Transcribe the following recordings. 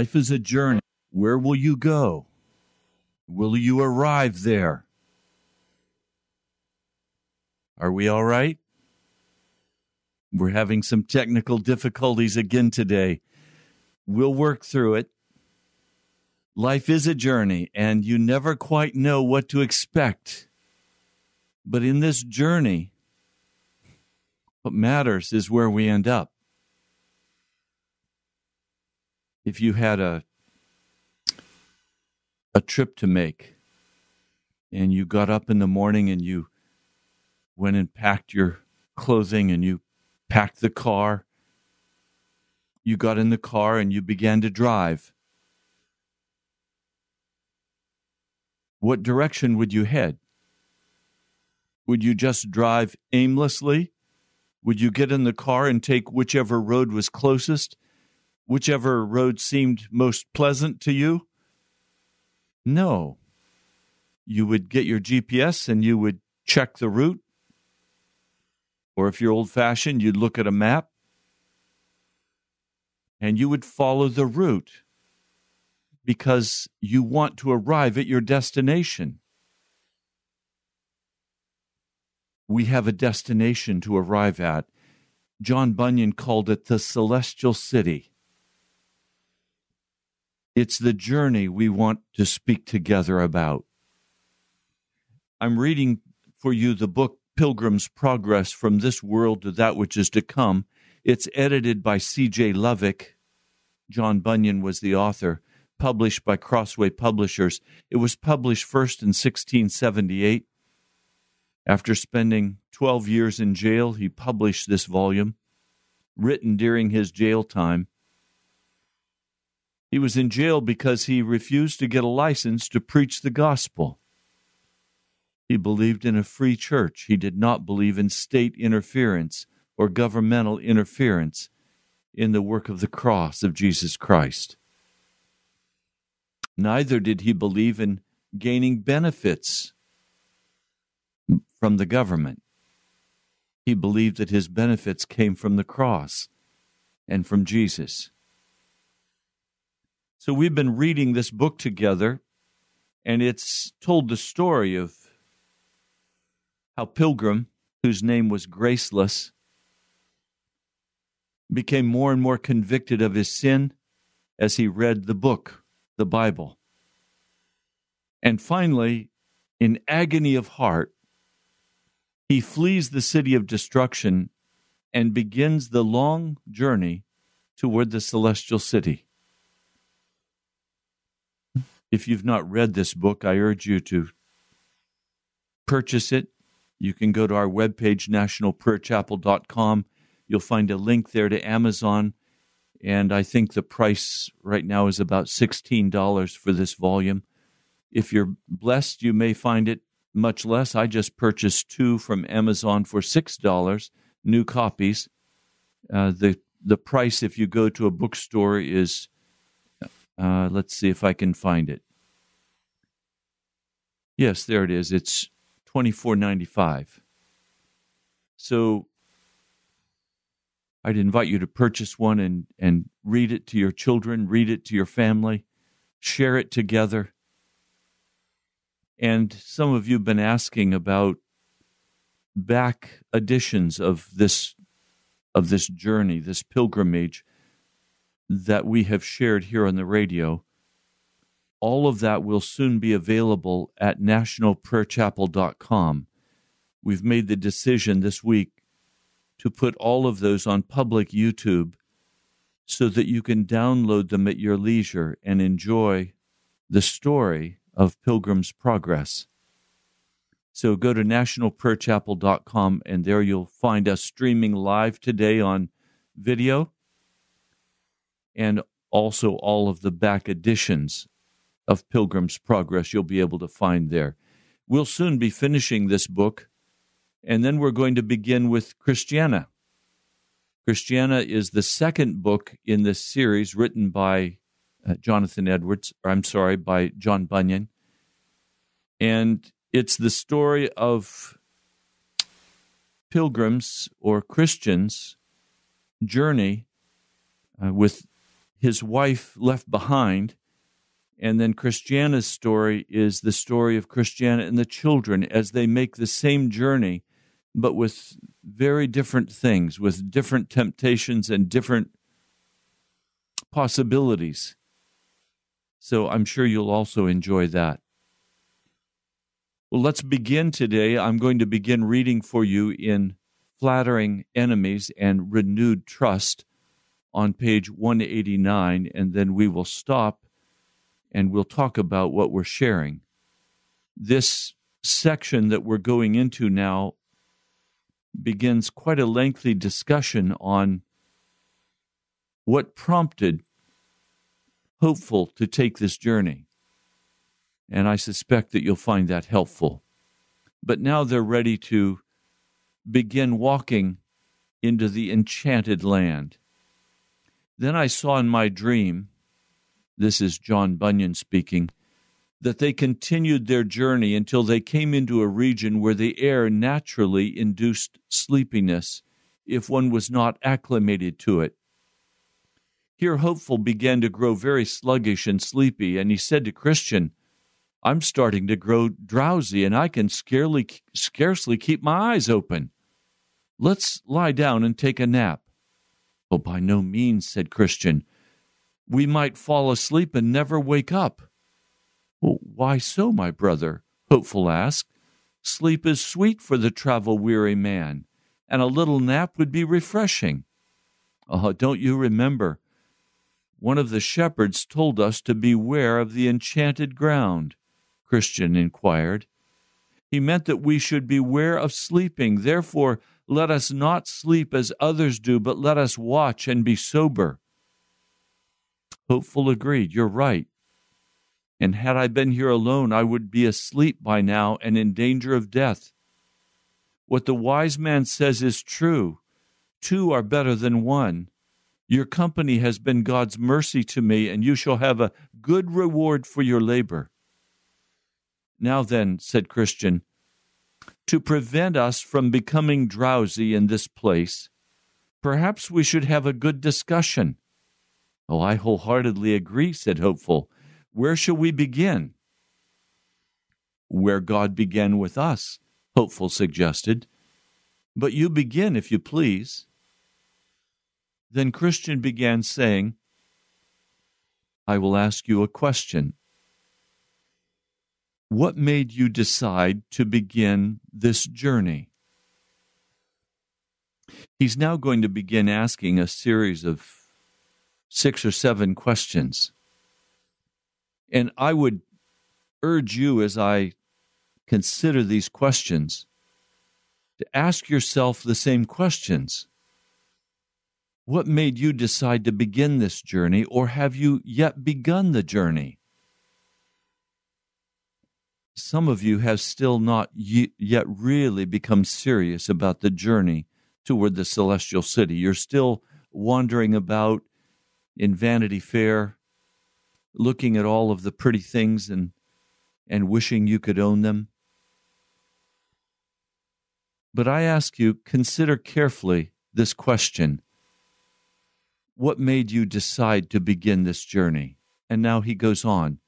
Life is a journey. Where will you go? Will you arrive there? Are we all right? We're having some technical difficulties again today. We'll work through it. Life is a journey, and you never quite know what to expect. But in this journey, what matters is where we end up. If you had a a trip to make and you got up in the morning and you went and packed your clothing and you packed the car you got in the car and you began to drive what direction would you head? Would you just drive aimlessly? Would you get in the car and take whichever road was closest whichever road seemed most pleasant to you? No. You would get your GPS and you would check the route. Or if you're old fashioned, you'd look at a map and you would follow the route because you want to arrive at your destination. We have a destination to arrive at. John Bunyan called it the celestial city. It's the journey we want to speak together about. I'm reading for you the book Pilgrim's Progress from This World to That Which Is to Come. It's edited by C.J. Lovik. John Bunyan was the author, published by Crossway Publishers. It was published first in 1678. After spending 12 years in jail, he published this volume, written during his jail time. He was in jail because he refused to get a license to preach the gospel. He believed in a free church. He did not believe in state interference or governmental interference in the work of the cross of Jesus Christ. Neither did he believe in gaining benefits from the government. He believed that his benefits came from the cross and from Jesus. So we've been reading this book together, and it's told the story of how Pilgrim, whose name was Graceless, became more and more convicted of his sin as he read the book, the Bible. And finally, in agony of heart, he flees the city of destruction and begins the long journey toward the celestial city. If you've not read this book, I urge you to purchase it. You can go to our webpage, nationalprayerchapel.com. You'll find a link there to Amazon. And I think the price right now is about $16 for this volume. If you're blessed, you may find it much less. I just purchased two from Amazon for $6, new copies. Uh, the the price if you go to a bookstore is uh, let's see if I can find it. Yes, there it is. It's twenty four ninety five. So I'd invite you to purchase one and, and read it to your children, read it to your family, share it together. And some of you have been asking about back editions of this of this journey, this pilgrimage that we have shared here on the radio. All of that will soon be available at nationalprayerchapel.com. We've made the decision this week to put all of those on public YouTube so that you can download them at your leisure and enjoy the story of Pilgrim's Progress. So go to nationalprayerchapel.com and there you'll find us streaming live today on video and also all of the back editions of Pilgrim's Progress you'll be able to find there. We'll soon be finishing this book, and then we're going to begin with Christiana. Christiana is the second book in this series written by uh, Jonathan Edwards, or I'm sorry, by John Bunyan. And it's the story of pilgrims or Christians' journey uh, with his wife left behind. And then Christiana's story is the story of Christiana and the children as they make the same journey, but with very different things, with different temptations and different possibilities. So I'm sure you'll also enjoy that. Well, let's begin today. I'm going to begin reading for you in Flattering Enemies and Renewed Trust on page 189, and then we will stop and we'll talk about what we're sharing. This section that we're going into now begins quite a lengthy discussion on what prompted Hopeful to take this journey. And I suspect that you'll find that helpful. But now they're ready to begin walking into the enchanted land. Then I saw in my dream, this is John Bunyan speaking, that they continued their journey until they came into a region where the air naturally induced sleepiness if one was not acclimated to it. Here, Hopeful began to grow very sluggish and sleepy, and he said to Christian, I'm starting to grow drowsy and I can scarcely, scarcely keep my eyes open. Let's lie down and take a nap. Oh, by no means, said Christian. We might fall asleep and never wake up. Well, why so, my brother? Hopeful asked. Sleep is sweet for the travel weary man, and a little nap would be refreshing. Oh, don't you remember? One of the shepherds told us to beware of the enchanted ground, Christian inquired. He meant that we should beware of sleeping. Therefore, let us not sleep as others do, but let us watch and be sober. Hopeful agreed. You're right. And had I been here alone, I would be asleep by now and in danger of death. What the wise man says is true. Two are better than one. Your company has been God's mercy to me, and you shall have a good reward for your labor. Now then, said Christian, to prevent us from becoming drowsy in this place, perhaps we should have a good discussion. Oh, I wholeheartedly agree, said Hopeful. Where shall we begin? Where God began with us, Hopeful suggested. But you begin, if you please. Then Christian began saying, I will ask you a question. What made you decide to begin this journey? He's now going to begin asking a series of six or seven questions. And I would urge you as I consider these questions to ask yourself the same questions. What made you decide to begin this journey, or have you yet begun the journey? Some of you have still not yet really become serious about the journey toward the celestial city. You're still wandering about in Vanity Fair, looking at all of the pretty things and and wishing you could own them. But I ask you, consider carefully this question. What made you decide to begin this journey? And now he goes on.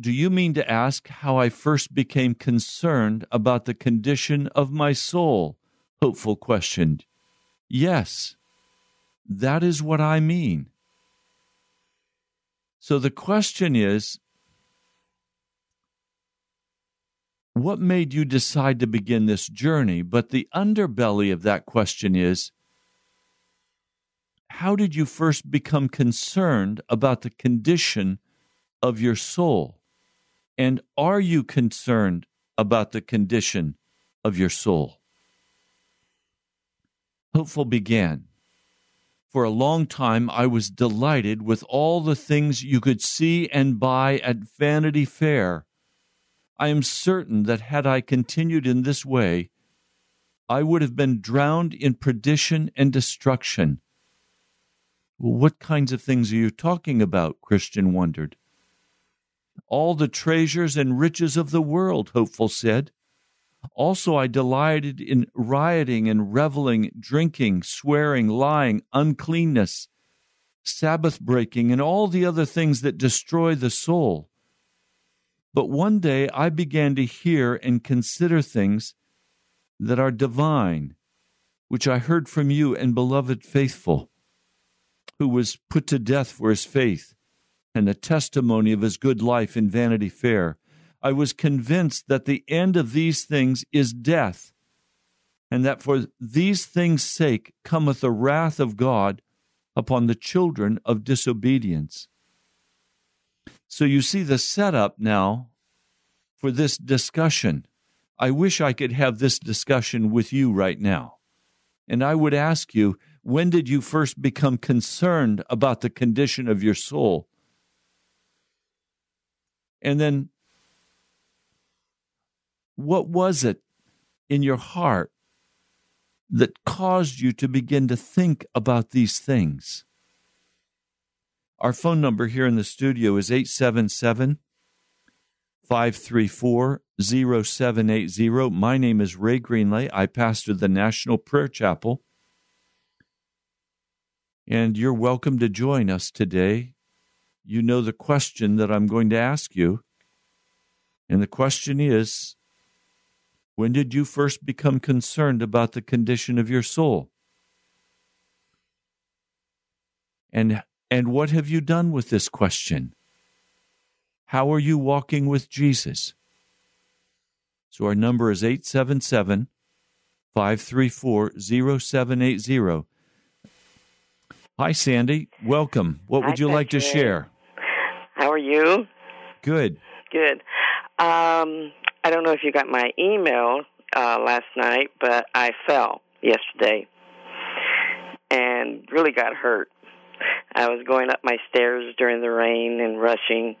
Do you mean to ask how I first became concerned about the condition of my soul? Hopeful questioned. Yes, that is what I mean. So the question is what made you decide to begin this journey? But the underbelly of that question is how did you first become concerned about the condition of your soul? And are you concerned about the condition of your soul? Hopeful began. For a long time, I was delighted with all the things you could see and buy at Vanity Fair. I am certain that had I continued in this way, I would have been drowned in perdition and destruction. What kinds of things are you talking about? Christian wondered. All the treasures and riches of the world, Hopeful said. Also, I delighted in rioting and reveling, drinking, swearing, lying, uncleanness, Sabbath breaking, and all the other things that destroy the soul. But one day I began to hear and consider things that are divine, which I heard from you and beloved faithful who was put to death for his faith and the testimony of his good life in Vanity Fair, I was convinced that the end of these things is death, and that for these things' sake cometh the wrath of God upon the children of disobedience. So you see the setup now for this discussion. I wish I could have this discussion with you right now. And I would ask you, when did you first become concerned about the condition of your soul? And then, what was it in your heart that caused you to begin to think about these things? Our phone number here in the studio is 877 534 0780. My name is Ray Greenlay. I pastor the National Prayer Chapel and you're welcome to join us today. You know the question that I'm going to ask you. And the question is When did you first become concerned about the condition of your soul? And, and what have you done with this question? How are you walking with Jesus? So our number is 877 534 0780. Hi, Sandy. Welcome. What would Hi, you like to share? How are you? Good. Good. Um, I don't know if you got my email uh, last night, but I fell yesterday and really got hurt. I was going up my stairs during the rain and rushing,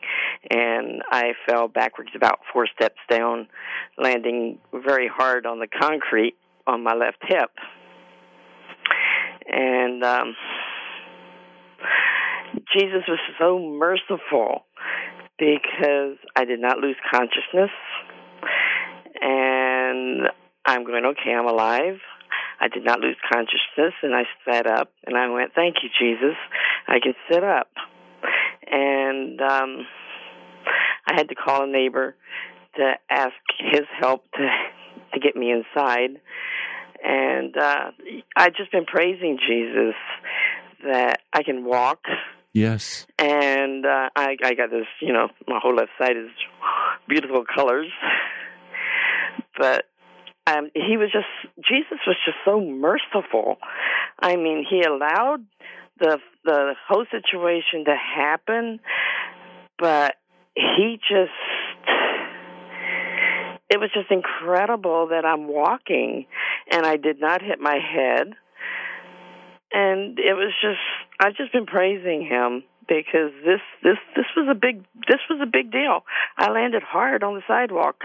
and I fell backwards about four steps down, landing very hard on the concrete on my left hip. And um, Jesus was so merciful because I did not lose consciousness. And I'm going, okay, I'm alive. I did not lose consciousness, and I sat up, and I went, "Thank you, Jesus. I can sit up." And um, I had to call a neighbor to ask his help to to get me inside. And uh, I've just been praising Jesus that I can walk, Yes. and uh, I I got this, you know, my whole left side is beautiful colors, but um, he was just Jesus was just so merciful. I mean, he allowed the the whole situation to happen, but he just it was just incredible that I'm walking and I did not hit my head. And it was just I've just been praising him because this this this was a big this was a big deal. I landed hard on the sidewalk.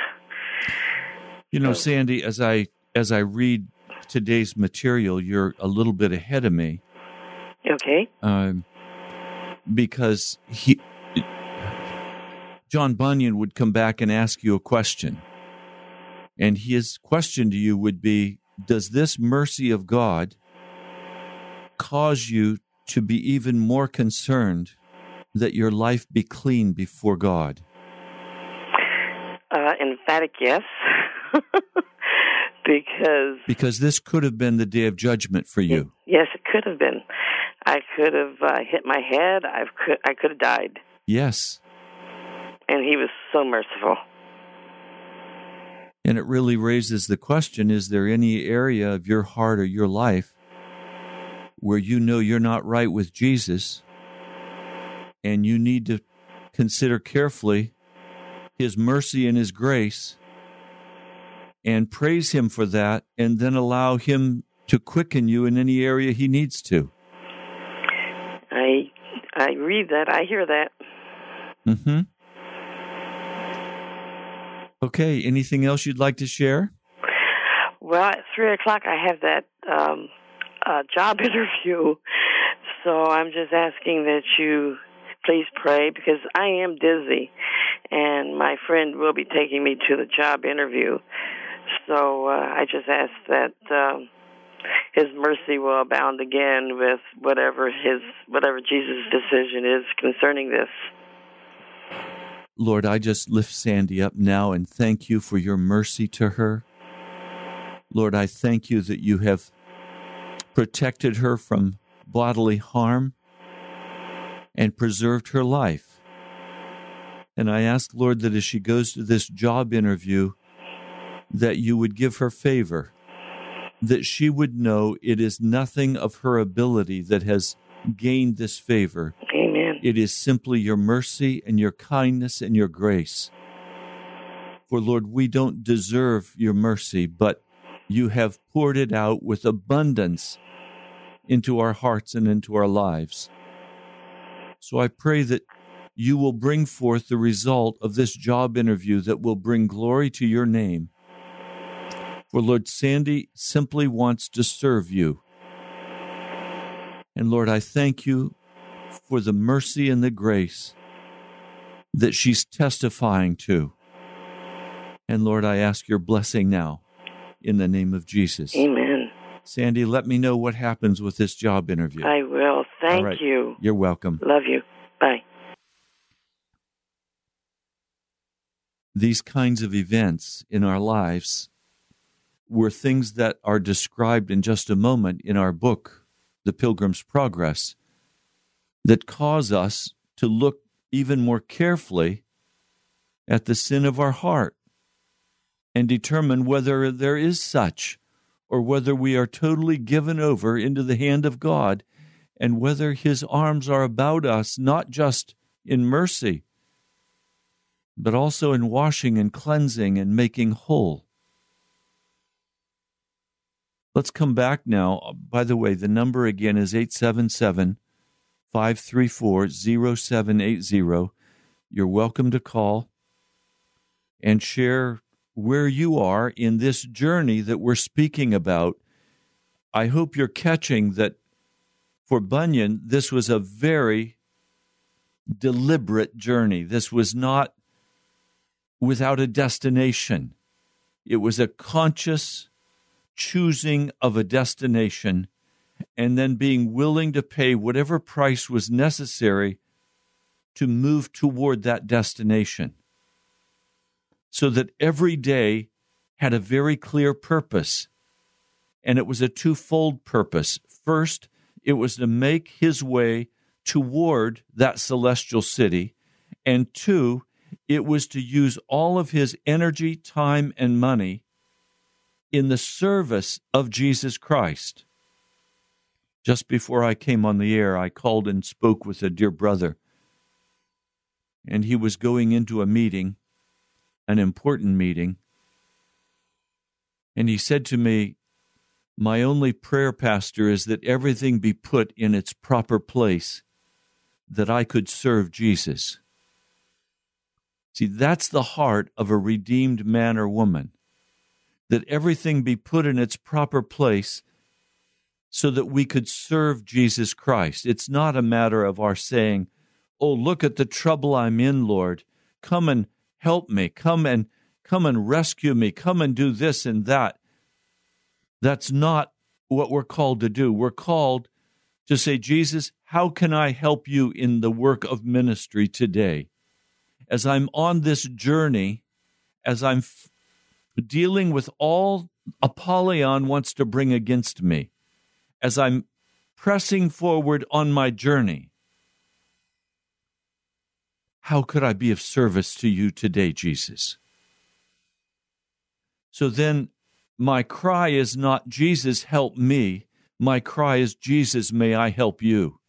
You know, Sandy, as I as I read today's material, you're a little bit ahead of me Okay. um, because he John Bunyan would come back and ask you a question, and his question to you would be: Does this mercy of God cause you to be even more concerned that your life be clean before God? Uh, emphatic yes. because Because this could have been the day of judgment for you. yes, it could have been. I could have uh, hit my head. I could I could have died. Yes. And he was so merciful. And it really raises the question is there any area of your heart or your life where you know you're not right with Jesus and you need to consider carefully his mercy and his grace and praise him for that and then allow him to quicken you in any area he needs to? I I read that. I hear that. Mm-hmm. Okay. Anything else you'd like to share? Well, at three o'clock, I have that um, uh, job interview. So I'm just asking that you please pray because I am dizzy, and my friend will be taking me to the job interview. So uh, I just ask that um, His mercy will abound again with whatever His whatever Jesus' decision is concerning this. Lord, I just lift Sandy up now and thank you for your mercy to her. Lord, I thank you that you have protected her from bodily harm and preserved her life. And I ask, Lord, that as she goes to this job interview, that you would give her favor, that she would know it is nothing of her ability that has gained this favor. Amen. It is simply your mercy and your kindness and your grace. For Lord, we don't deserve your mercy, but you have poured it out with abundance into our hearts and into our lives. So I pray that you will bring forth the result of this job interview that will bring glory to your name. For Lord, Sandy simply wants to serve you. And Lord, I thank you for the mercy and the grace that she's testifying to. And Lord, I ask your blessing now in the name of Jesus. Amen. Sandy, let me know what happens with this job interview. I will. Thank right. you. You're welcome. Love you. Bye. These kinds of events in our lives were things that are described in just a moment in our book, The Pilgrim's Progress, that cause us to look even more carefully at the sin of our heart and determine whether there is such or whether we are totally given over into the hand of God and whether his arms are about us not just in mercy but also in washing and cleansing and making whole. Let's come back now. By the way, the number again is 877 534 0780. You're welcome to call and share where you are in this journey that we're speaking about. I hope you're catching that for Bunyan, this was a very deliberate journey. This was not without a destination. It was a conscious choosing of a destination and then being willing to pay whatever price was necessary to move toward that destination. So that every day had a very clear purpose. And it was a twofold purpose. First, it was to make his way toward that celestial city. And two, it was to use all of his energy, time, and money in the service of Jesus Christ. Just before I came on the air, I called and spoke with a dear brother, and he was going into a meeting, an important meeting, and he said to me, My only prayer, Pastor, is that everything be put in its proper place, that I could serve Jesus. See, that's the heart of a redeemed man or woman. That everything be put in its proper place so that we could serve Jesus Christ. It's not a matter of our saying, Oh, look at the trouble I'm in, Lord. Come and help me. Come and come and rescue me. Come and do this and that. That's not what we're called to do. We're called to say, Jesus, how can I help you in the work of ministry today? as I'm on this journey, as I'm f- dealing with all Apollyon wants to bring against me, as I'm pressing forward on my journey, how could I be of service to you today, Jesus? So then, my cry is not, Jesus, help me. My cry is, Jesus, may I help you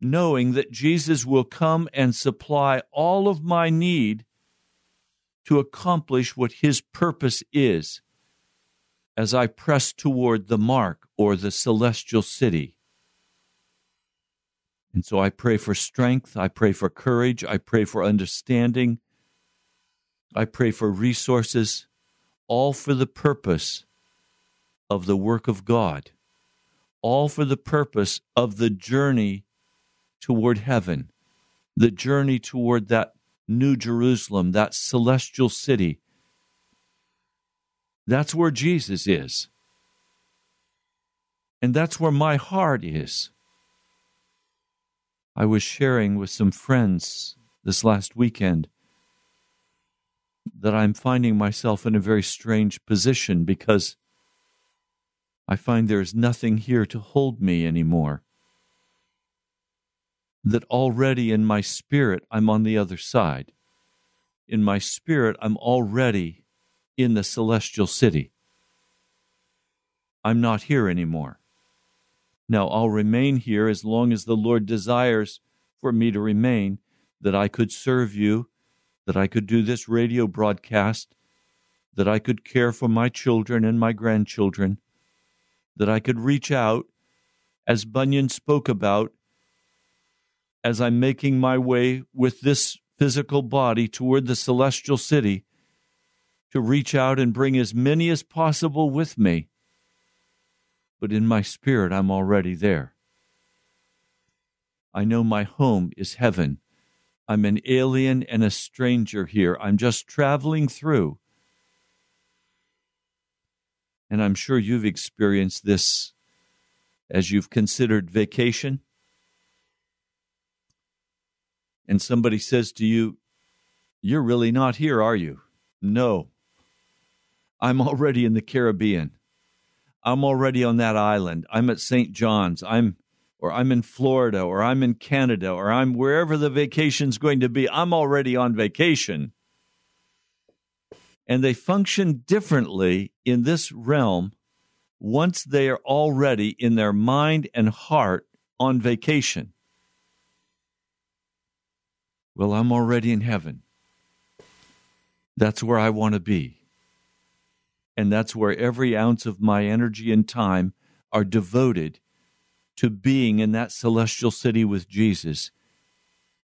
knowing that Jesus will come and supply all of my need to accomplish what his purpose is as I press toward the mark or the celestial city. And so I pray for strength. I pray for courage. I pray for understanding. I pray for resources, all for the purpose of the work of God, all for the purpose of the journey toward heaven, the journey toward that new Jerusalem, that celestial city. That's where Jesus is. And that's where my heart is. I was sharing with some friends this last weekend that I'm finding myself in a very strange position because I find there's nothing here to hold me anymore. That already in my spirit, I'm on the other side. In my spirit, I'm already in the celestial city. I'm not here anymore. Now I'll remain here as long as the Lord desires for me to remain, that I could serve you, that I could do this radio broadcast, that I could care for my children and my grandchildren, that I could reach out, as Bunyan spoke about, as I'm making my way with this physical body toward the celestial city, to reach out and bring as many as possible with me but in my spirit, I'm already there. I know my home is heaven. I'm an alien and a stranger here. I'm just traveling through. And I'm sure you've experienced this as you've considered vacation. And somebody says to you, You're really not here, are you? No. I'm already in the Caribbean. I'm already on that island. I'm at St. John's. I'm or I'm in Florida or I'm in Canada or I'm wherever the vacation's going to be. I'm already on vacation. And they function differently in this realm once they are already in their mind and heart on vacation. Well, I'm already in heaven. That's where I want to be. And that's where every ounce of my energy and time are devoted to being in that celestial city with Jesus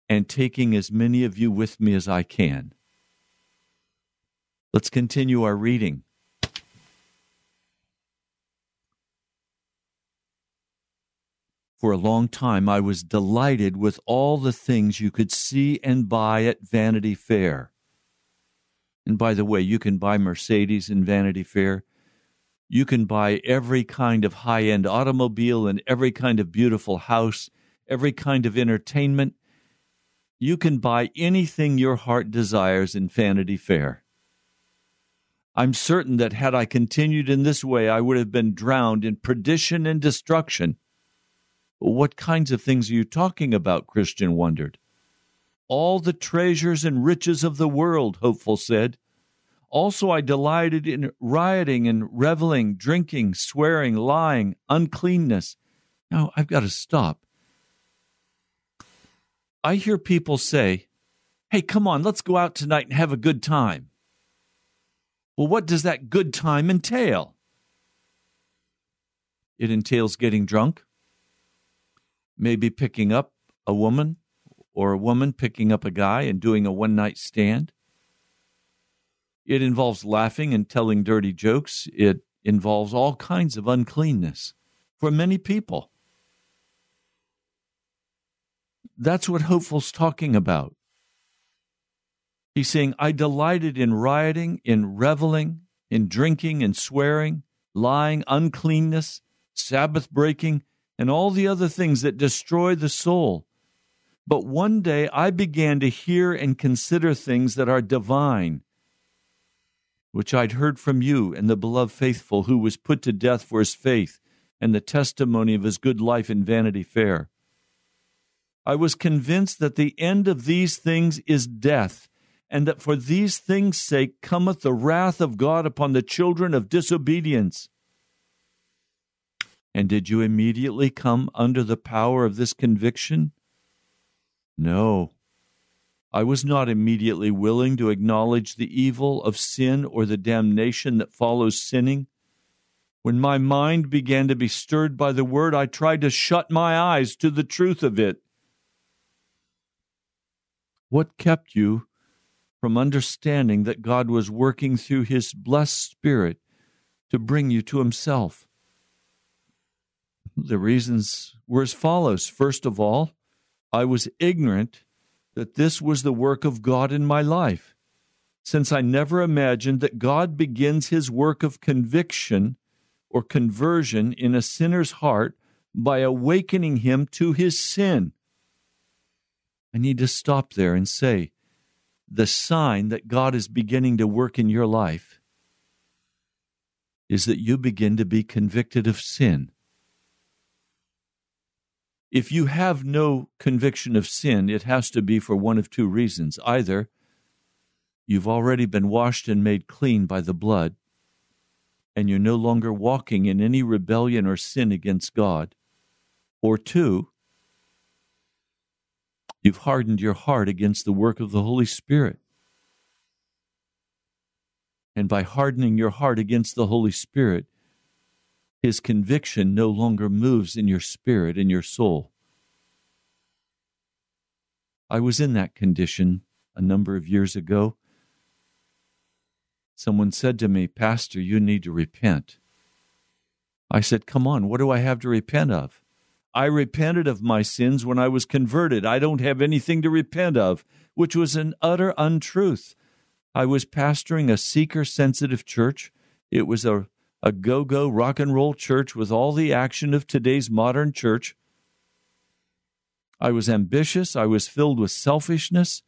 and taking as many of you with me as I can. Let's continue our reading. For a long time, I was delighted with all the things you could see and buy at Vanity Fair. And by the way, you can buy Mercedes in Vanity Fair. You can buy every kind of high end automobile and every kind of beautiful house, every kind of entertainment. You can buy anything your heart desires in Vanity Fair. I'm certain that had I continued in this way, I would have been drowned in perdition and destruction. What kinds of things are you talking about? Christian wondered. All the treasures and riches of the world, Hopeful said. Also, I delighted in rioting and reveling, drinking, swearing, lying, uncleanness. Now, I've got to stop. I hear people say, Hey, come on, let's go out tonight and have a good time. Well, what does that good time entail? It entails getting drunk, maybe picking up a woman or a woman picking up a guy and doing a one night stand. It involves laughing and telling dirty jokes. It involves all kinds of uncleanness for many people. That's what Hopeful's talking about. He's saying, I delighted in rioting, in reveling, in drinking and swearing, lying, uncleanness, Sabbath breaking, and all the other things that destroy the soul. But one day I began to hear and consider things that are divine, which I'd heard from you and the beloved faithful who was put to death for his faith and the testimony of his good life in Vanity Fair. I was convinced that the end of these things is death, and that for these things' sake cometh the wrath of God upon the children of disobedience. And did you immediately come under the power of this conviction? No. I was not immediately willing to acknowledge the evil of sin or the damnation that follows sinning. When my mind began to be stirred by the word, I tried to shut my eyes to the truth of it. What kept you from understanding that God was working through His blessed Spirit to bring you to Himself? The reasons were as follows. First of all, I was ignorant that this was the work of God in my life, since I never imagined that God begins His work of conviction or conversion in a sinner's heart by awakening him to his sin. I need to stop there and say the sign that God is beginning to work in your life is that you begin to be convicted of sin. If you have no conviction of sin, it has to be for one of two reasons. Either you've already been washed and made clean by the blood, and you're no longer walking in any rebellion or sin against God, or two, you've hardened your heart against the work of the Holy Spirit. And by hardening your heart against the Holy Spirit, his conviction no longer moves in your spirit, in your soul. I was in that condition a number of years ago. Someone said to me, Pastor, you need to repent. I said, Come on, what do I have to repent of? I repented of my sins when I was converted. I don't have anything to repent of, which was an utter untruth. I was pastoring a seeker sensitive church. It was a, a go go rock and roll church with all the action of today's modern church. I was ambitious. I was filled with selfishness.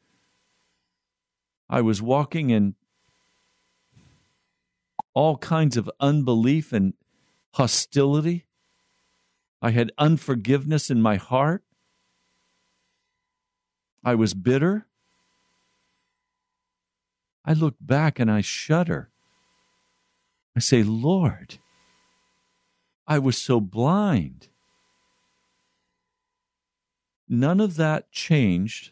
I was walking in all kinds of unbelief and hostility. I had unforgiveness in my heart. I was bitter. I look back and I shudder. I say, Lord, I was so blind. None of that changed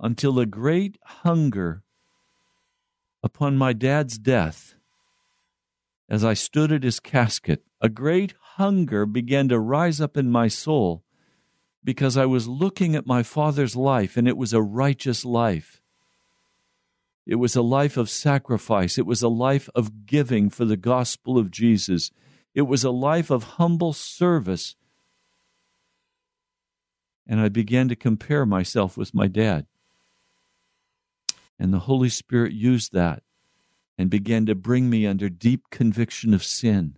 until a great hunger upon my dad's death as I stood at his casket. A great hunger began to rise up in my soul because I was looking at my father's life and it was a righteous life. It was a life of sacrifice. It was a life of giving for the gospel of Jesus. It was a life of humble service. And I began to compare myself with my dad. And the Holy Spirit used that and began to bring me under deep conviction of sin.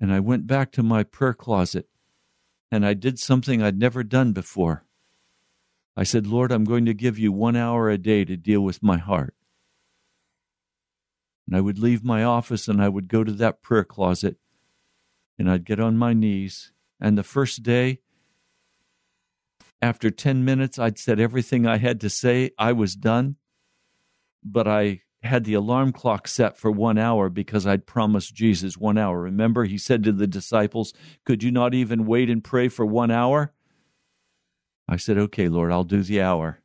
And I went back to my prayer closet and I did something I'd never done before. I said, Lord, I'm going to give you one hour a day to deal with my heart. And I would leave my office and I would go to that prayer closet and I'd get on my knees. And the first day, after 10 minutes, I'd said everything I had to say. I was done. But I had the alarm clock set for one hour because I'd promised Jesus one hour. Remember, he said to the disciples, Could you not even wait and pray for one hour? I said, Okay, Lord, I'll do the hour.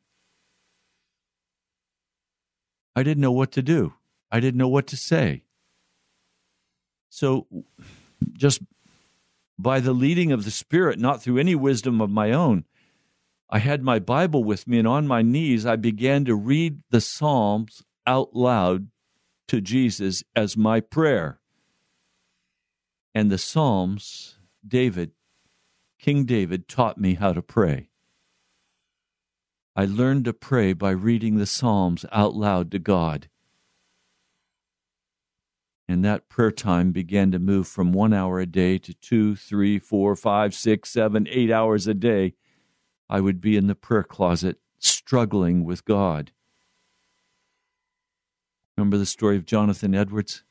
I didn't know what to do, I didn't know what to say. So, just by the leading of the Spirit, not through any wisdom of my own, I had my Bible with me, and on my knees, I began to read the Psalms out loud to Jesus as my prayer. And the Psalms, David, King David, taught me how to pray. I learned to pray by reading the Psalms out loud to God. And that prayer time began to move from one hour a day to two, three, four, five, six, seven, eight hours a day. I would be in the prayer closet struggling with God. Remember the story of Jonathan Edwards?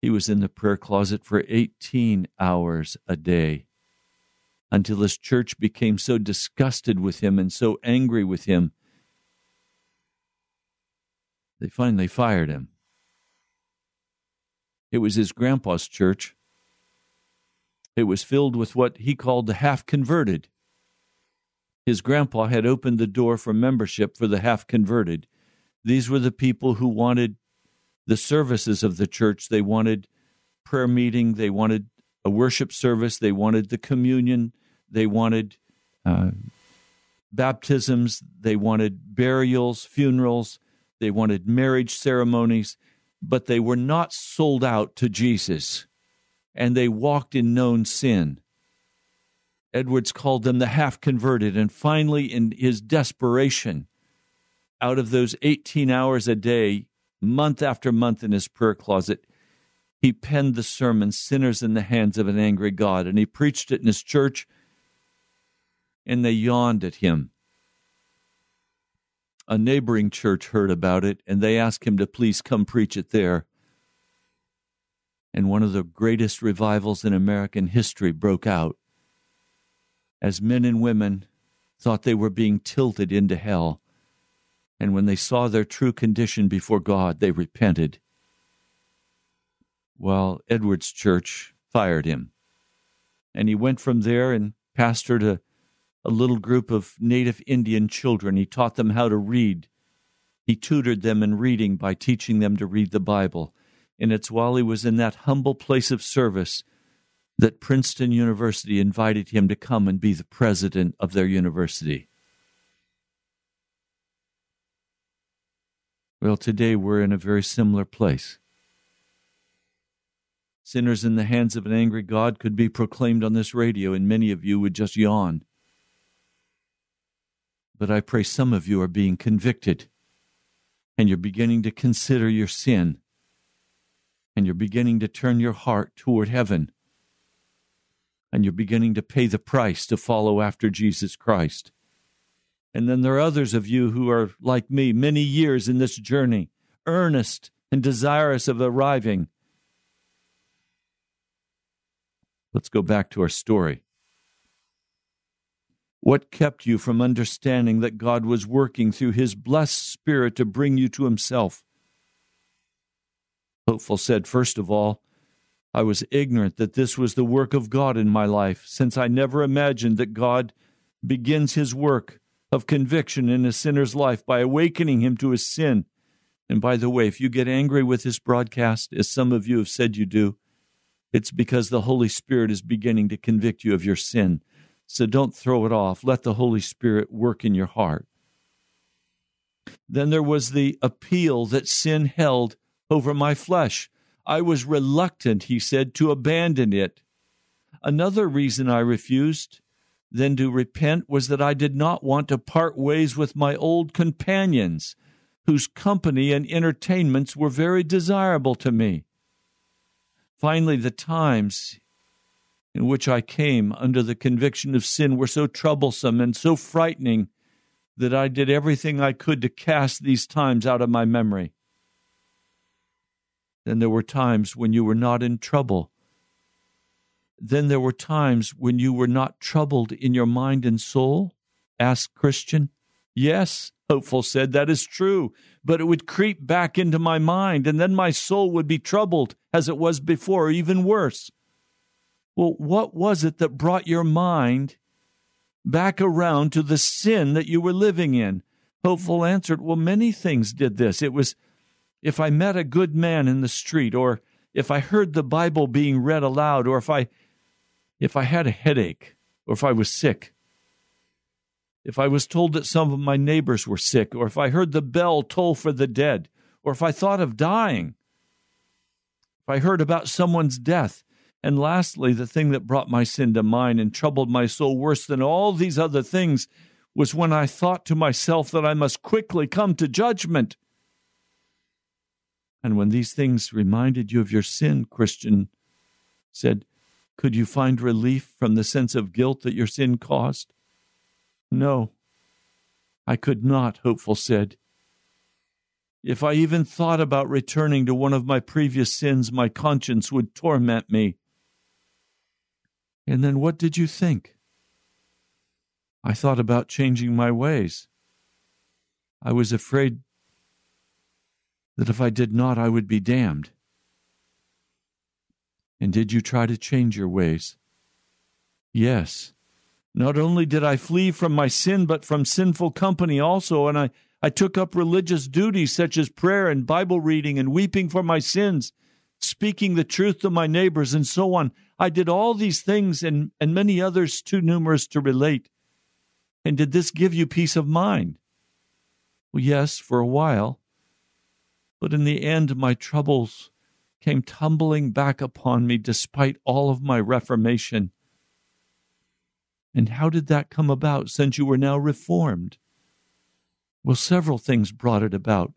He was in the prayer closet for 18 hours a day until his church became so disgusted with him and so angry with him, they finally fired him. It was his grandpa's church. It was filled with what he called the half converted. His grandpa had opened the door for membership for the half converted. These were the people who wanted the services of the church. They wanted prayer meeting, they wanted a worship service, they wanted the communion, they wanted uh, baptisms, they wanted burials, funerals, they wanted marriage ceremonies, but they were not sold out to Jesus, and they walked in known sin. Edwards called them the half converted, and finally, in his desperation, out of those 18 hours a day, month after month in his prayer closet, he penned the sermon, Sinners in the Hands of an Angry God, and he preached it in his church, and they yawned at him. A neighboring church heard about it, and they asked him to please come preach it there. And one of the greatest revivals in American history broke out as men and women thought they were being tilted into hell. And when they saw their true condition before God, they repented. Well, Edwards Church fired him. And he went from there and pastored a, a little group of native Indian children. He taught them how to read. He tutored them in reading by teaching them to read the Bible. And it's while he was in that humble place of service that Princeton University invited him to come and be the president of their university. Well, today we're in a very similar place. Sinners in the hands of an angry God could be proclaimed on this radio, and many of you would just yawn. But I pray some of you are being convicted, and you're beginning to consider your sin, and you're beginning to turn your heart toward heaven and you're beginning to pay the price to follow after Jesus Christ. And then there are others of you who are like me, many years in this journey, earnest and desirous of arriving. Let's go back to our story. What kept you from understanding that God was working through His blessed Spirit to bring you to Himself? Hopeful said, first of all, I was ignorant that this was the work of God in my life, since I never imagined that God begins his work of conviction in a sinner's life by awakening him to his sin. And by the way, if you get angry with this broadcast, as some of you have said you do, it's because the Holy Spirit is beginning to convict you of your sin. So don't throw it off. Let the Holy Spirit work in your heart. Then there was the appeal that sin held over my flesh. I was reluctant, he said, to abandon it. Another reason I refused then to repent was that I did not want to part ways with my old companions, whose company and entertainments were very desirable to me. Finally, the times in which I came under the conviction of sin were so troublesome and so frightening that I did everything I could to cast these times out of my memory. Then there were times when you were not in trouble. Then there were times when you were not troubled in your mind and soul? asked Christian. Yes, Hopeful said, that is true, but it would creep back into my mind, and then my soul would be troubled as it was before, or even worse. Well, what was it that brought your mind back around to the sin that you were living in? Hopeful answered, Well, many things did this. It was if I met a good man in the street, or if I heard the Bible being read aloud, or if I if I had a headache, or if I was sick, if I was told that some of my neighbors were sick, or if I heard the bell toll for the dead, or if I thought of dying, if I heard about someone's death, and lastly, the thing that brought my sin to mind and troubled my soul worse than all these other things was when I thought to myself that I must quickly come to judgment. And when these things reminded you of your sin, Christian said, could you find relief from the sense of guilt that your sin caused? No, I could not, Hopeful said. If I even thought about returning to one of my previous sins, my conscience would torment me. And then what did you think? I thought about changing my ways. I was afraid that if I did not, I would be damned. And did you try to change your ways? Yes. Not only did I flee from my sin, but from sinful company also, and I, I took up religious duties such as prayer and Bible reading and weeping for my sins, speaking the truth to my neighbors, and so on. I did all these things and, and many others too numerous to relate. And did this give you peace of mind? Well, yes, for a while. But in the end, my troubles came tumbling back upon me despite all of my reformation. And how did that come about since you were now reformed? Well, several things brought it about.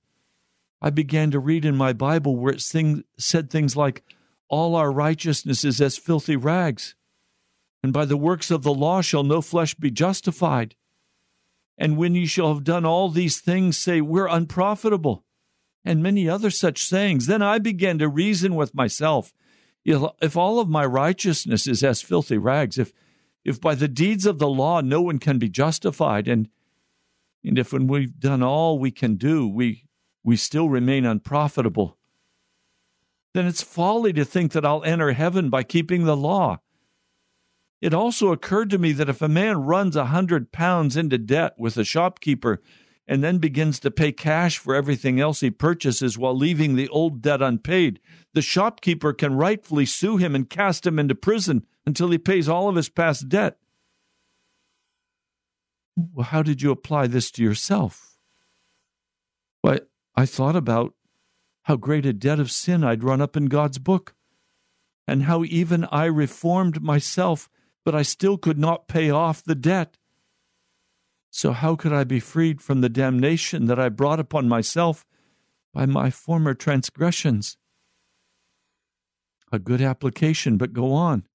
I began to read in my Bible where it sing, said things like, All our righteousness is as filthy rags, and by the works of the law shall no flesh be justified. And when ye shall have done all these things, say, We're unprofitable, and many other such sayings. Then I began to reason with myself. If all of my righteousness is as filthy rags, if if by the deeds of the law no one can be justified, and and if when we've done all we can do, we we still remain unprofitable, then it's folly to think that I'll enter heaven by keeping the law. It also occurred to me that if a man runs a hundred pounds into debt with a shopkeeper and then begins to pay cash for everything else he purchases while leaving the old debt unpaid, the shopkeeper can rightfully sue him and cast him into prison until he pays all of his past debt. Well, how did you apply this to yourself? Why, I thought about how great a debt of sin I'd run up in God's book, and how even I reformed myself, but I still could not pay off the debt. So, how could I be freed from the damnation that I brought upon myself by my former transgressions? A good application, but go on.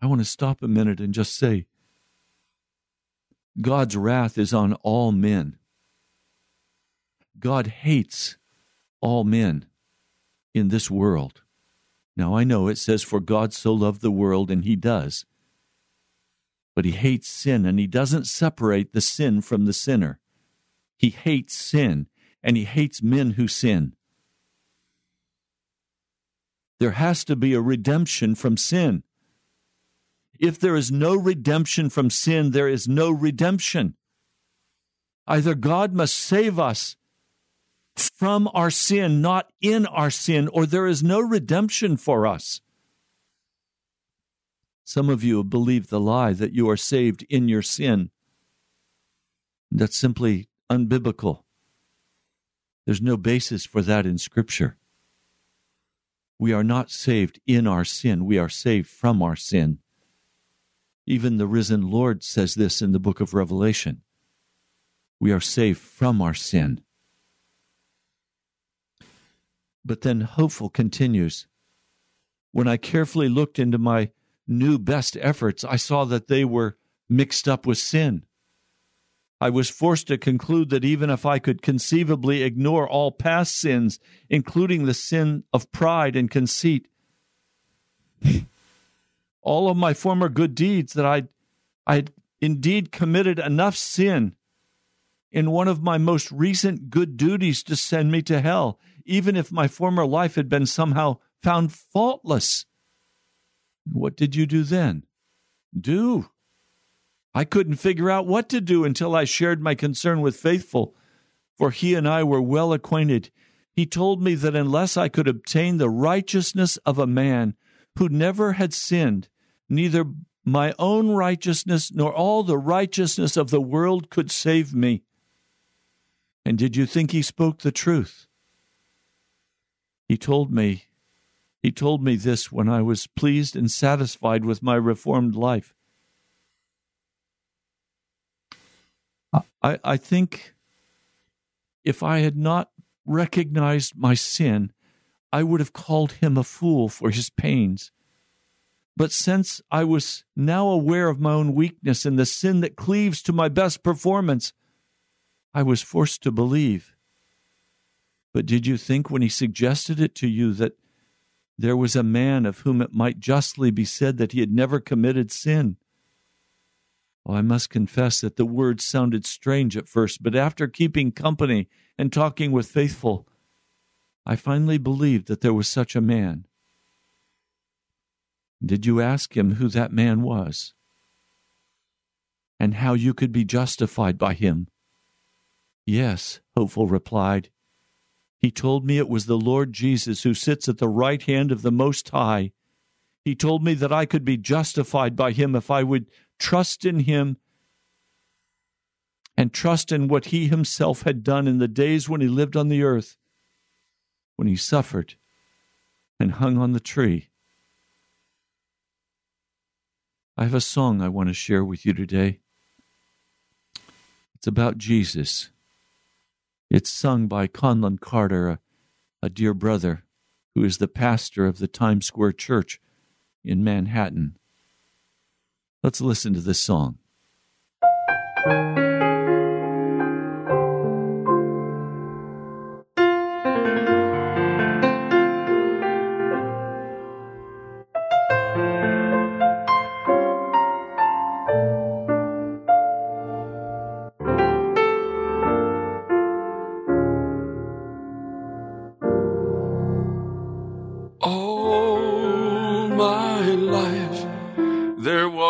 I want to stop a minute and just say God's wrath is on all men. God hates all men in this world. Now, I know it says, For God so loved the world, and He does. But He hates sin, and He doesn't separate the sin from the sinner. He hates sin, and He hates men who sin. There has to be a redemption from sin. If there is no redemption from sin, there is no redemption. Either God must save us from our sin, not in our sin, or there is no redemption for us. Some of you believe the lie that you are saved in your sin. That's simply unbiblical. There's no basis for that in Scripture. We are not saved in our sin, we are saved from our sin. Even the risen Lord says this in the book of Revelation. We are saved from our sin. But then Hopeful continues When I carefully looked into my new best efforts, I saw that they were mixed up with sin. I was forced to conclude that even if I could conceivably ignore all past sins, including the sin of pride and conceit, all of my former good deeds, that I'd, I'd indeed committed enough sin in one of my most recent good duties to send me to hell even if my former life had been somehow found faultless. What did you do then? Do. I couldn't figure out what to do until I shared my concern with Faithful, for he and I were well acquainted. He told me that unless I could obtain the righteousness of a man who never had sinned, neither my own righteousness nor all the righteousness of the world could save me. And did you think he spoke the truth? He told me, he told me this when I was pleased and satisfied with my reformed life. I, I think if I had not recognized my sin, I would have called him a fool for his pains. But since I was now aware of my own weakness and the sin that cleaves to my best performance, I was forced to believe. But did you think when he suggested it to you that there was a man of whom it might justly be said that he had never committed sin? Well, I must confess that the words sounded strange at first, but after keeping company and talking with faithful, I finally believed that there was such a man. Did you ask him who that man was? And how you could be justified by him? Yes, Hopeful replied. He told me it was the Lord Jesus who sits at the right hand of the Most High. He told me that I could be justified by Him if I would trust in Him and trust in what He Himself had done in the days when He lived on the earth, when He suffered and hung on the tree. I have a song I want to share with you today. It's about Jesus. It's sung by Conlon Carter, a, a dear brother who is the pastor of the Times Square Church in Manhattan. Let's listen to this song.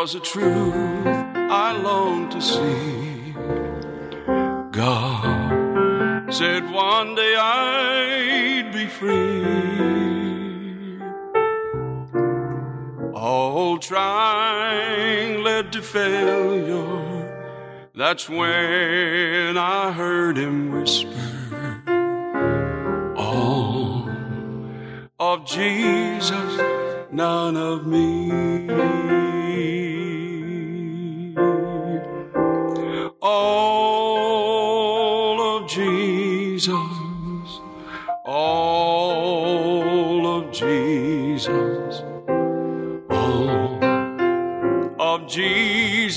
Was a truth I longed to see. God said one day I'd be free. All trying led to failure. That's when I heard him whisper,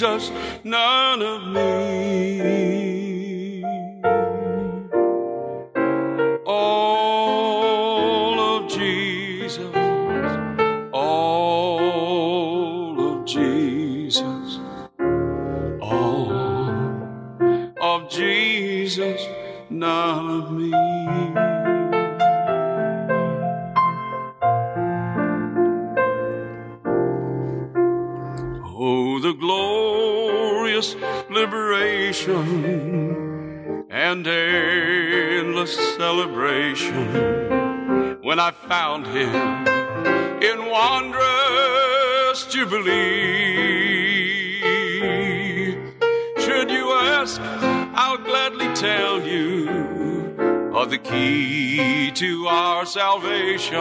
Jesus, none of me. And endless celebration when I found him in wondrous jubilee. Should you ask, I'll gladly tell you of the key to our salvation.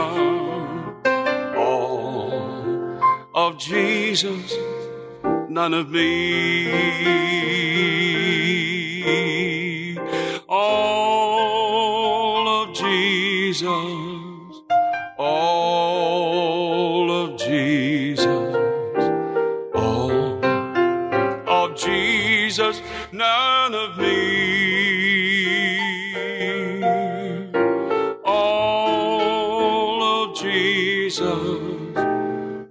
All of Jesus, none of me. Jesus, all of Jesus, all of Jesus, none of me. All of Jesus,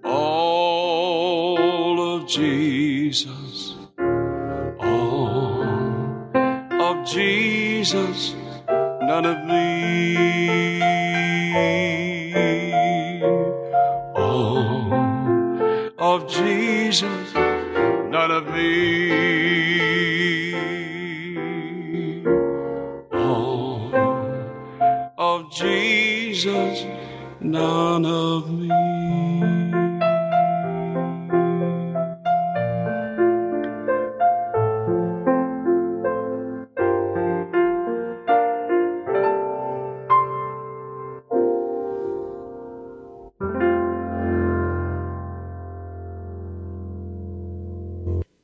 all of Jesus, all of Jesus, of me.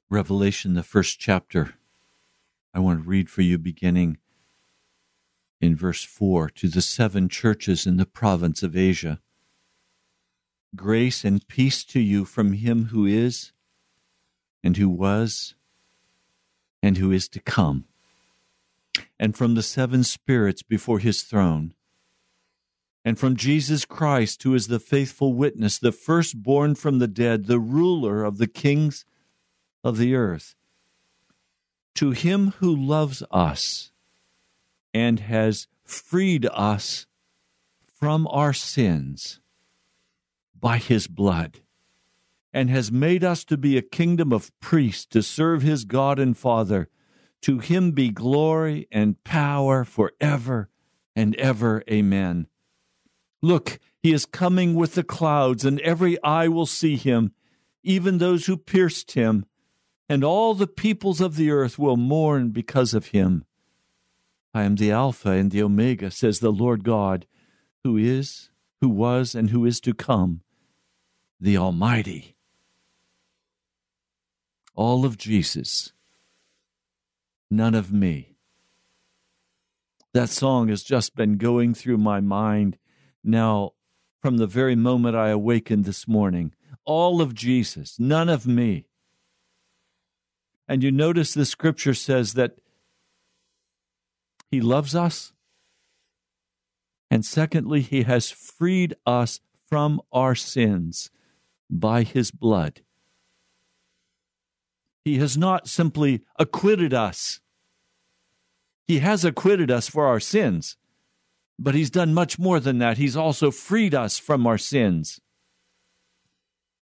Revelation, the first chapter. I want to read for you beginning in verse 4 to the seven churches in the province of Asia. Grace and peace to you from him who is, and who was, and who is to come, and from the seven spirits before his throne, and from Jesus Christ, who is the faithful witness, the firstborn from the dead, the ruler of the kings of the earth. To him who loves us and has freed us from our sins by his blood, and has made us to be a kingdom of priests to serve his God and Father. To him be glory and power forever and ever. Amen. Look, he is coming with the clouds, and every eye will see him, even those who pierced him, and all the peoples of the earth will mourn because of him. I am the Alpha and the Omega, says the Lord God, who is, who was, and who is to come, the Almighty. All of Jesus, none of me. That song has just been going through my mind now, from the very moment I awakened this morning, all of Jesus, none of me. And you notice the scripture says that he loves us. And secondly, he has freed us from our sins by his blood. He has not simply acquitted us, he has acquitted us for our sins. But he's done much more than that. He's also freed us from our sins.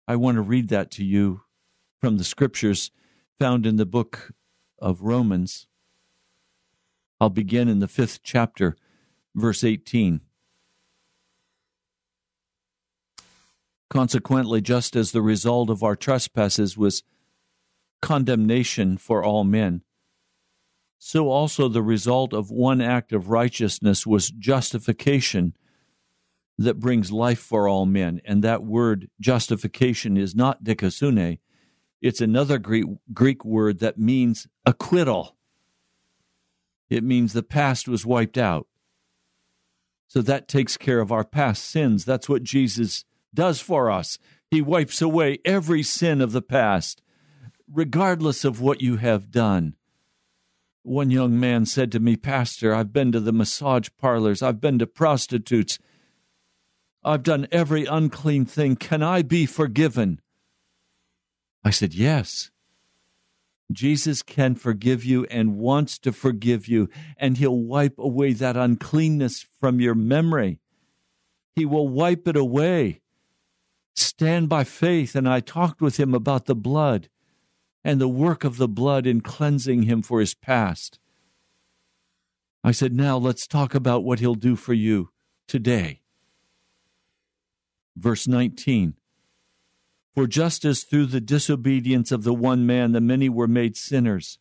I want to read that to you from the scriptures found in the book of Romans. I'll begin in the fifth chapter, verse 18. Consequently, just as the result of our trespasses was condemnation for all men, so also the result of one act of righteousness was justification that brings life for all men. And that word justification is not dikaiosune, it's another Greek, Greek word that means acquittal. It means the past was wiped out. So that takes care of our past sins. That's what Jesus does for us. He wipes away every sin of the past, regardless of what you have done. One young man said to me, Pastor, I've been to the massage parlors, I've been to prostitutes, I've done every unclean thing. Can I be forgiven? I said, Yes. Jesus can forgive you and wants to forgive you, and He'll wipe away that uncleanness from your memory. He will wipe it away. Stand by faith. And I talked with him about the blood and the work of the blood in cleansing him for his past. I said, Now let's talk about what he'll do for you today. Verse 19 For just as through the disobedience of the one man the many were made sinners,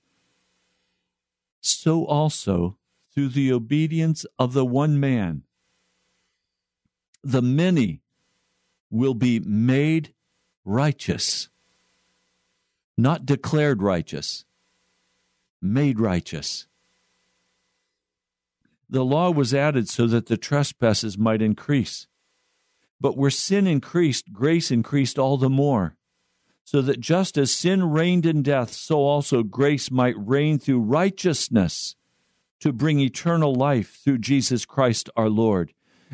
so also through the obedience of the one man the many will be made righteous not declared righteous, made righteous. The law was added so that the trespasses might increase. But where sin increased, grace increased all the more, so that just as sin reigned in death, so also grace might reign through righteousness to bring eternal life through Jesus Christ our Lord.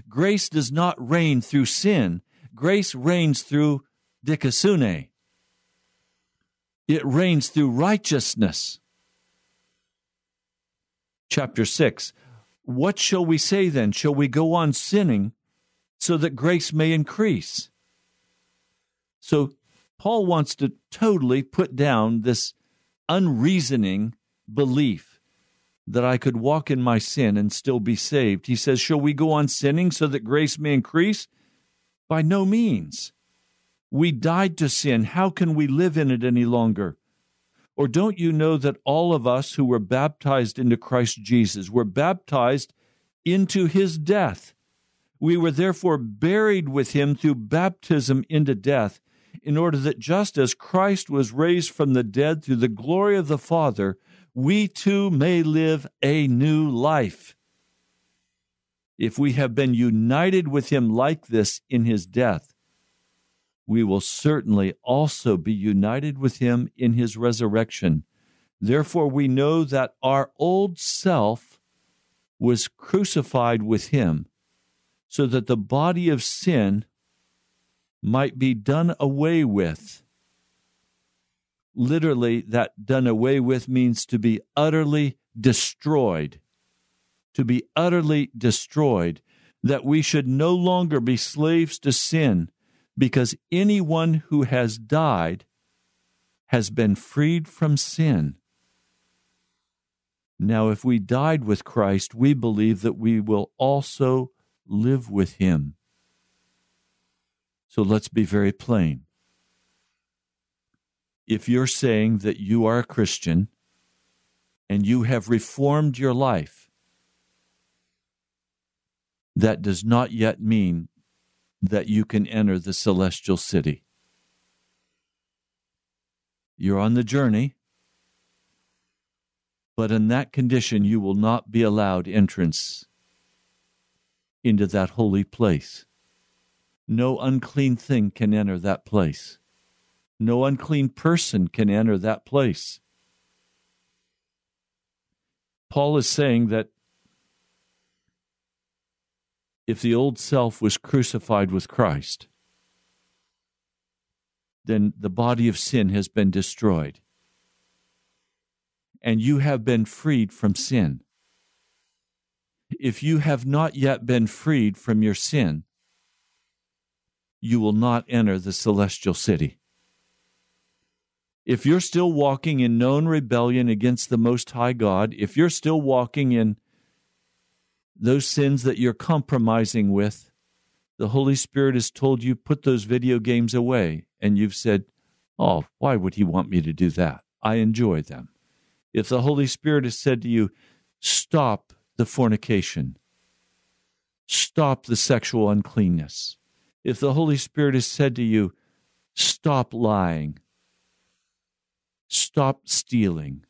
Grace does not reign through sin, grace reigns through dikaiosune, it reigns through righteousness. Chapter 6 What shall we say then? Shall we go on sinning so that grace may increase? So, Paul wants to totally put down this unreasoning belief that I could walk in my sin and still be saved. He says, Shall we go on sinning so that grace may increase? By no means. We died to sin. How can we live in it any longer? Or don't you know that all of us who were baptized into Christ Jesus were baptized into his death? We were therefore buried with him through baptism into death, in order that just as Christ was raised from the dead through the glory of the Father, we too may live a new life. If we have been united with him like this in his death, we will certainly also be united with him in his resurrection. Therefore, we know that our old self was crucified with him, so that the body of sin might be done away with. Literally, that done away with means to be utterly destroyed. To be utterly destroyed, that we should no longer be slaves to sin because anyone who has died has been freed from sin. Now, if we died with Christ, we believe that we will also live with him. So let's be very plain. If you're saying that you are a Christian and you have reformed your life, that does not yet mean that you can enter the celestial city. You're on the journey, but in that condition, you will not be allowed entrance into that holy place. No unclean thing can enter that place. No unclean person can enter that place. Paul is saying that if the old self was crucified with Christ, then the body of sin has been destroyed. And you have been freed from sin. If you have not yet been freed from your sin, you will not enter the celestial city. If you're still walking in known rebellion against the Most High God, if you're still walking in those sins that you're compromising with, the Holy Spirit has told you, put those video games away. And you've said, Oh, why would He want me to do that? I enjoy them. If the Holy Spirit has said to you, Stop the fornication, stop the sexual uncleanness. If the Holy Spirit has said to you, Stop lying, stop stealing,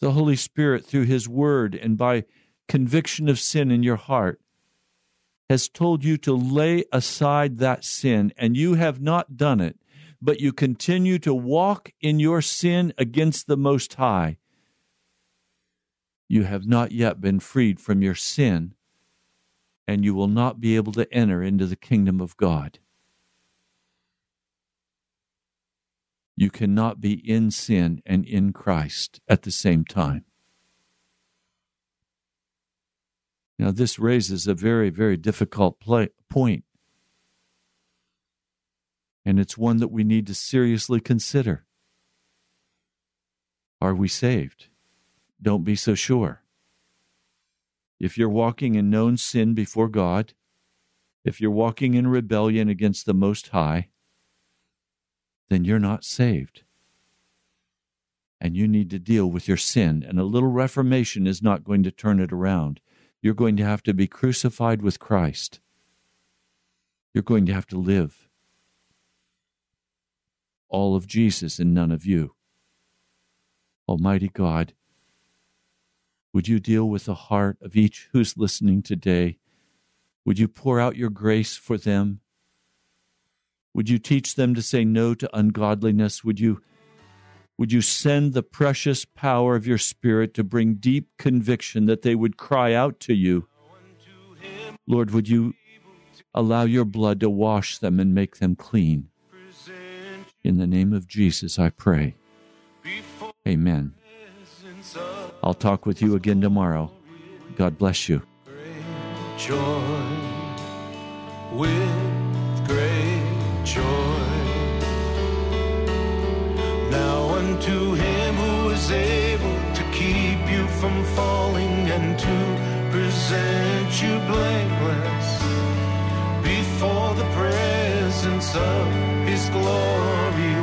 the Holy Spirit, through His Word and by conviction of sin in your heart, has told you to lay aside that sin and you have not done it, but you continue to walk in your sin against the Most High, you have not yet been freed from your sin and you will not be able to enter into the kingdom of God. You cannot be in sin and in Christ at the same time. Now, this raises a very, very difficult play, point, and it's one that we need to seriously consider. Are we saved? Don't be so sure. If you're walking in known sin before God, if you're walking in rebellion against the Most High, then you're not saved. And you need to deal with your sin, and a little reformation is not going to turn it around. You're going to have to be crucified with Christ. You're going to have to live all of Jesus and none of you. Almighty God, would you deal with the heart of each who's listening today? Would you pour out your grace for them? Would you teach them to say no to ungodliness? Would you would you send the precious power of your Spirit to bring deep conviction that they would cry out to you? Lord, would you allow your blood to wash them and make them clean? In the name of Jesus, I pray. Amen. I'll talk with you again tomorrow. God bless you. Joy, with great joy. unto him who is able to keep you from falling and to present you blameless before the presence of his glory